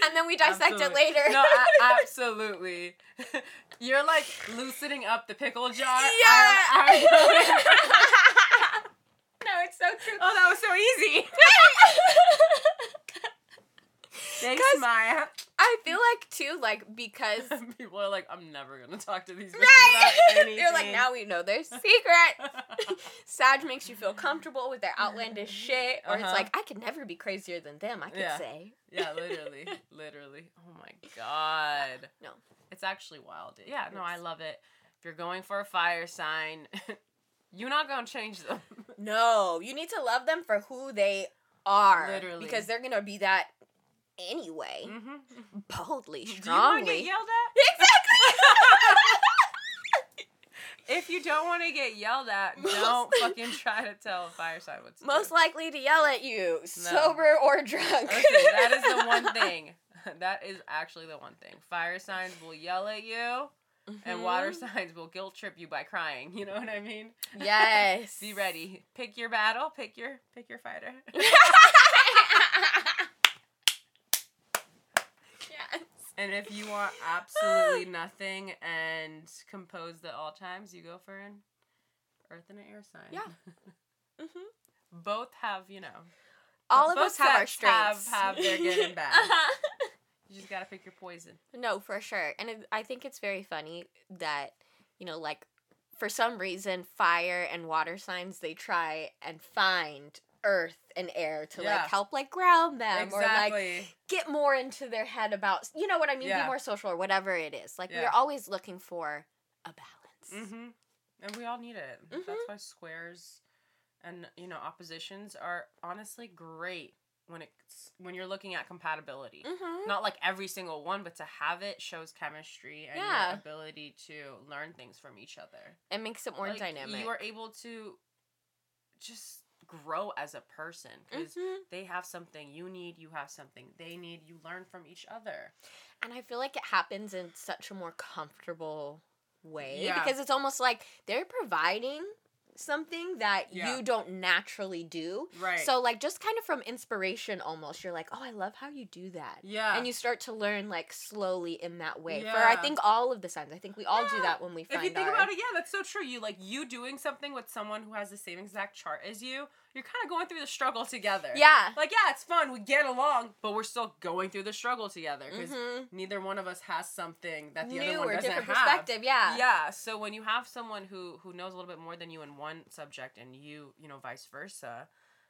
and then we dissect Absolutely. it later. No, absolutely. You're like loosening up the pickle jar. Yeah. No, it's so true. oh, that was so easy. Thanks, Maya. I feel like too, like because People are like, I'm never gonna talk to these people right, about anything. you're like now we know their secret. Sag makes you feel comfortable with their outlandish shit, or it's Uh-huh. like I could never be crazier than them. I could Yeah. say. yeah, literally, literally. Oh my god. No. It's actually wild. Yeah, no, I love it. If you're going for a fire sign, you're not gonna change them. No, you need to love them for who they are. Literally. because they're gonna be that anyway. mm-hmm. Boldly, Do you want to get yelled at? Exactly. if you don't want to get yelled at, Most- don't fucking try to tell a fire sign what to Most do. likely to yell at you, sober or drunk. Listen, that is the one thing. That is actually the one thing. Fire signs will yell at you, and water Mhm. signs will guilt trip you by crying. You know what I mean? Yes. Be ready. Pick your battle. Pick your pick your fighter. yes. And if you want absolutely nothing and composed at all times, you go for an earth and an air sign. Yeah. Mhm. Both have, you know, All of us have our sets have- strengths. have their good and bad. you just gotta pick your poison. No, for sure. And it, I think it's very funny that, you know, like for some reason, fire and water signs, they try and find earth and air to Yeah. like help like ground them or like get more into their head about, you know what I mean? Yeah. Be more social or whatever it is. Like Yeah. we're always looking for a balance. mm-hmm. And we all need it. Mhm. That's why squares and you know oppositions are honestly great when it's when you're looking at compatibility. Mm-hmm. Not like every single one, but to have it shows chemistry and Yeah. your ability to learn things from each other. It makes it more Like, dynamic. You are able to just grow as a person because Mhm. they have something you need, you have something they need. You learn from each other. And I feel like it happens in such a more comfortable way Yeah. because it's almost like they're providing something that Yeah. you don't naturally do. Right. So like just kind of from inspiration almost you're like, "Oh, I love how you do that." yeah. And you start to learn like slowly in that way. For I think all of the signs. I think we all do that when we find if you think our about it, yeah, that's so true. You like you doing something with someone who has the same exact chart as you. You're kind of going through the struggle together. Yeah. Like yeah, it's fun. We get along, but we're still going through the struggle together because Mhm. neither one of us has something that the New other one or doesn't different have. perspective, yeah. Yeah. So when you have someone who who knows a little bit more than you in one subject and you you know vice versa,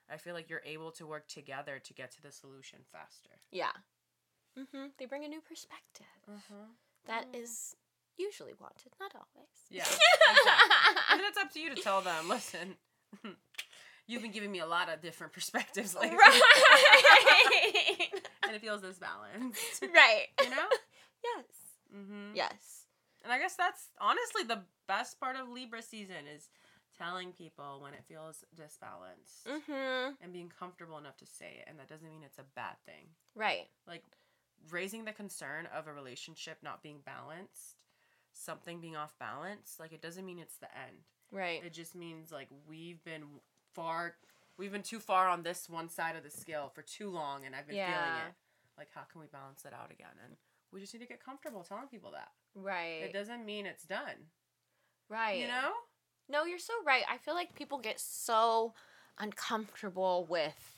I feel like you're able to work together to get to the solution faster. Yeah. Mhm. They bring a new perspective. Uh-huh. That is usually wanted, not always. Yeah. exactly. and it's up to you to tell them. Listen. You've been giving me a lot of different perspectives lately. Right. and it feels disbalanced. right. You know? Yes. Mm-hmm. Yes. And I guess that's honestly the best part of Libra season is telling people when it feels disbalanced Mhm. and being comfortable enough to say it. And that doesn't mean it's a bad thing. Right. Like raising the concern of a relationship not being balanced, something being off balance, like it doesn't mean it's the end. Right. It just means like we've been far, we've been too far on this one side of the scale for too long, and I've been feeling it. Like, how can we balance it out again? And we just need to get comfortable telling people that. Right. It doesn't mean it's done. right. You know? No, you're so right. I feel like people get so uncomfortable with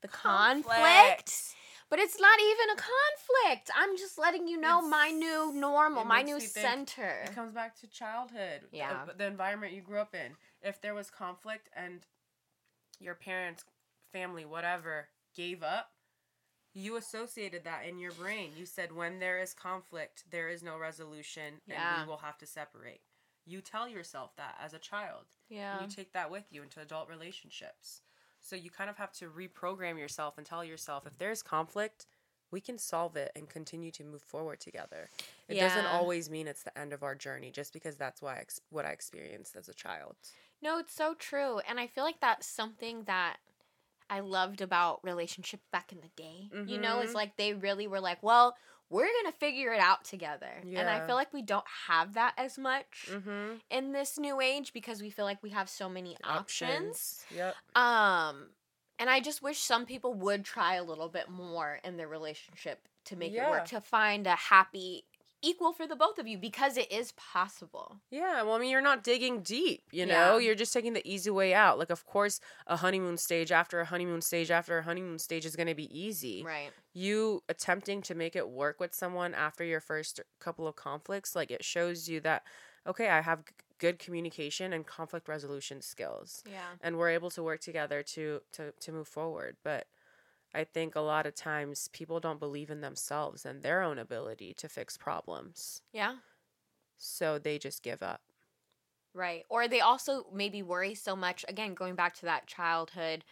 the conflict. But it's not even a conflict. I'm just letting you know my new normal, my new center. It comes back to childhood. the- Yeah. The, environment you grew up in. If there was conflict and your parents, family, whatever, gave up, you associated that in your brain. You said, when there is conflict, there is no resolution, Yeah. and we will have to separate. You tell yourself that as a child. Yeah. And you take that with you into adult relationships. So you kind of have to reprogram yourself and tell yourself if there's conflict, we can solve it and continue to move forward together. It doesn't always mean it's the end of our journey just because that's why I ex- what I experienced as a child. No, it's so true. And I feel like that's something that I loved about relationships back in the day. You know, it's Mhm. like they really were like, well, we're going to figure it out together. Yeah. And I feel like we don't have that as much Mm-hmm. in this new age because we feel like we have so many options. Yep. Um and I just wish some people would try a little bit more in their relationship to make it work to find a happy equal for the both of you because it is possible. Yeah, well, I mean, you're not digging deep, you know? Yeah. You're just taking the easy way out. Like, of course, a honeymoon stage after a honeymoon stage after a honeymoon stage is going to be easy. Right. you attempting to make it work with someone after your first couple of conflicts like it shows you that okay i have g- good communication and conflict resolution skills Yeah. and we're able to work together to to to move forward but i think a lot of times people don't believe in themselves and their own ability to fix problems Yeah. so they just give up Right. Or they also maybe worry so much, again, going back to that childhood,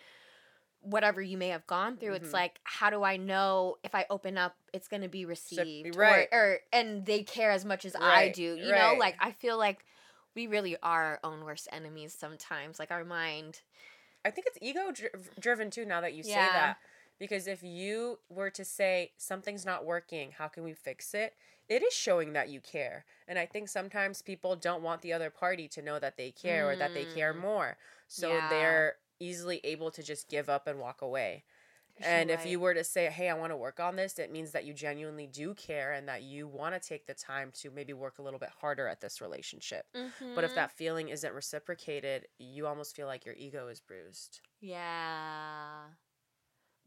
whatever you may have gone through, Mhm. it's like, how do I know if I open up, it's going to be received? right. Or, or, and they care as much as I do. You know, like, I feel like we really are our own worst enemies sometimes. Like, our mind. I think it's ego dri- driven too now that you say that. Because if you were to say something's not working, how can we fix it? It is showing that you care. And I think sometimes people don't want the other party to know that they care or that they care Mm. more. So Yeah. they're easily able to just give up and walk away. And if you were to say, hey, I want to work on this, it means that you genuinely do care and that you want to take the time to maybe work a little bit harder at this relationship. But if Mhm. that feeling isn't reciprocated, you almost feel like your ego is bruised. Yeah.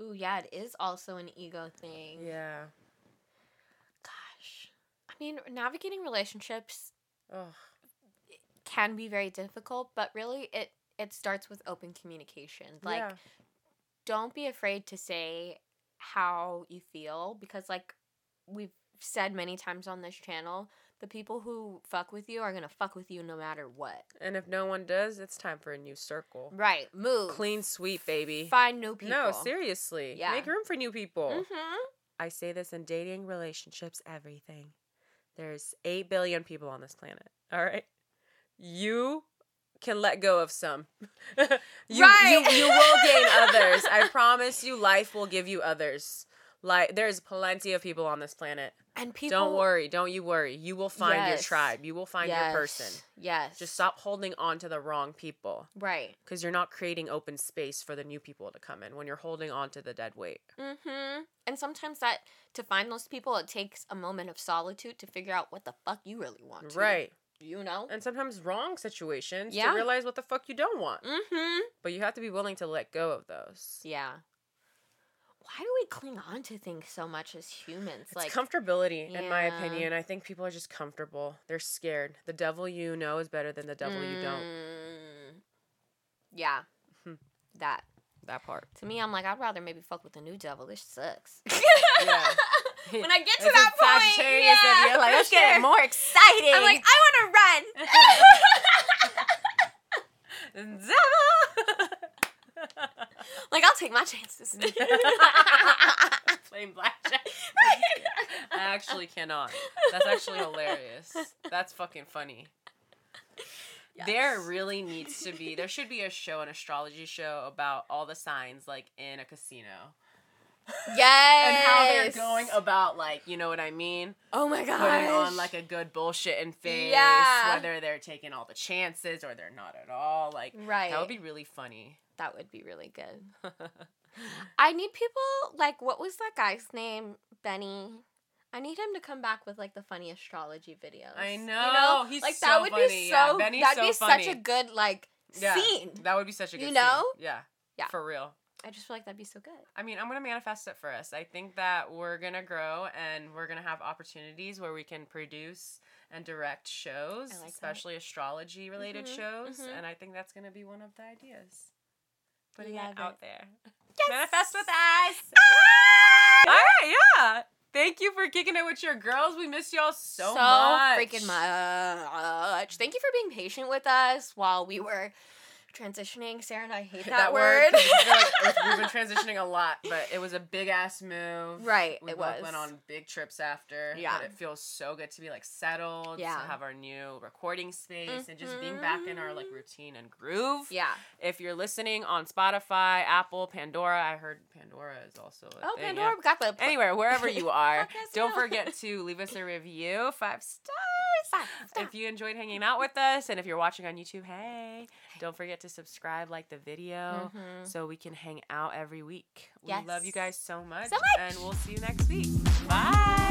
Ooh, yeah, it is also an ego thing. Yeah. Gosh. I mean, navigating relationships Oh, can be very difficult, but really it it starts with open communication. Like yeah. don't be afraid to say how you feel because like we've said many times on this channel, the people who fuck with you are going to fuck with you no matter what. And if no one does, it's time for a new circle. Right. Move. Clean sweep, baby. Find new people. No, seriously. Yeah. Make room for new people. Mhm. I say this in dating, relationships, everything. There's 8 billion people on this planet. All right? You can let go of some. you, Right. you, you will gain others. I promise you, life will give you others. Like there's plenty of people on this planet. And people don't worry, don't you worry. You will find your tribe. You will find yes. your person. Yes. Just stop holding on to the wrong people Right. because you're not creating open space for the new people to come in when you're holding on to the dead weight. Mhm. And sometimes that to find those people it takes a moment of solitude to figure out what the fuck you really want. too. Right. You know? And sometimes wrong situations Yeah. to realize what the fuck you don't want. mm-hmm. But you have to be willing to let go of those. Yeah. Why do we cling on to things so much as humans? It's like comfortability, in my opinion. I think people are just comfortable. They're scared. The devil you know is better than the devil you don't. Mm, Yeah. Hmm. that. That part. To me, I'm like, I'd rather maybe fuck with the new devil. This sucks. Yeah. when I get to that point, yeah. Like, let's get sure. it more exciting. I'm like, I want to run. devil. Like, I'll take my chances. Playing blackjack. I actually cannot. That's actually hilarious. That's fucking funny. There really needs to be. There should be a show, an astrology show about all the signs like in a casino Yes. and how they're going about like you know what I mean, Oh my god. putting on like a good bullshit and face, Yeah. whether they're taking all the chances or they're not at all. Like right. that would be really funny. That would be really good. I need people like what was that guy's name? Benny. I need him to come back with like the funny astrology videos. I know. You know, he's like so that would funny, be yeah, so Benny's that'd so be funny. such a good like Yeah. scene. That would be such a good You scene. know? Yeah. Yeah. For real. I just feel like that'd be so good. I mean, I'm gonna manifest it for us. I think that we're gonna grow and we're gonna have opportunities where we can produce and direct shows, like especially astrology related Mhm, shows. mhm. And I think that's gonna be one of the ideas. Putting Love it it. out there. Yes. Manifest with us. Ah! All right, yeah. Thank you for kicking it with your girls. We miss y'all so, much. freaking much. Thank you for being patient with us while we were transitioning. Sarah and I hate that, word. feel like we've been transitioning a lot, but it was a big ass move. Right, We it both was. went on big trips after. Yeah. But it feels so good to be like settled. Yeah. To have our new recording space and just being back in our like mm-hmm. routine and groove. Yeah. If you're listening on Spotify, Apple, Pandora, I heard Pandora is also a Oh, thing, Pandora yeah. got the Anywhere, wherever you are, don't forget to leave us a review, five stars. Five star. If you enjoyed hanging out with us, and if you're watching on YouTube, hey, don't forget to subscribe, like the video, Mhm. so we can hang out every week. We love you guys so much, So much. and we'll see you next week. Bye.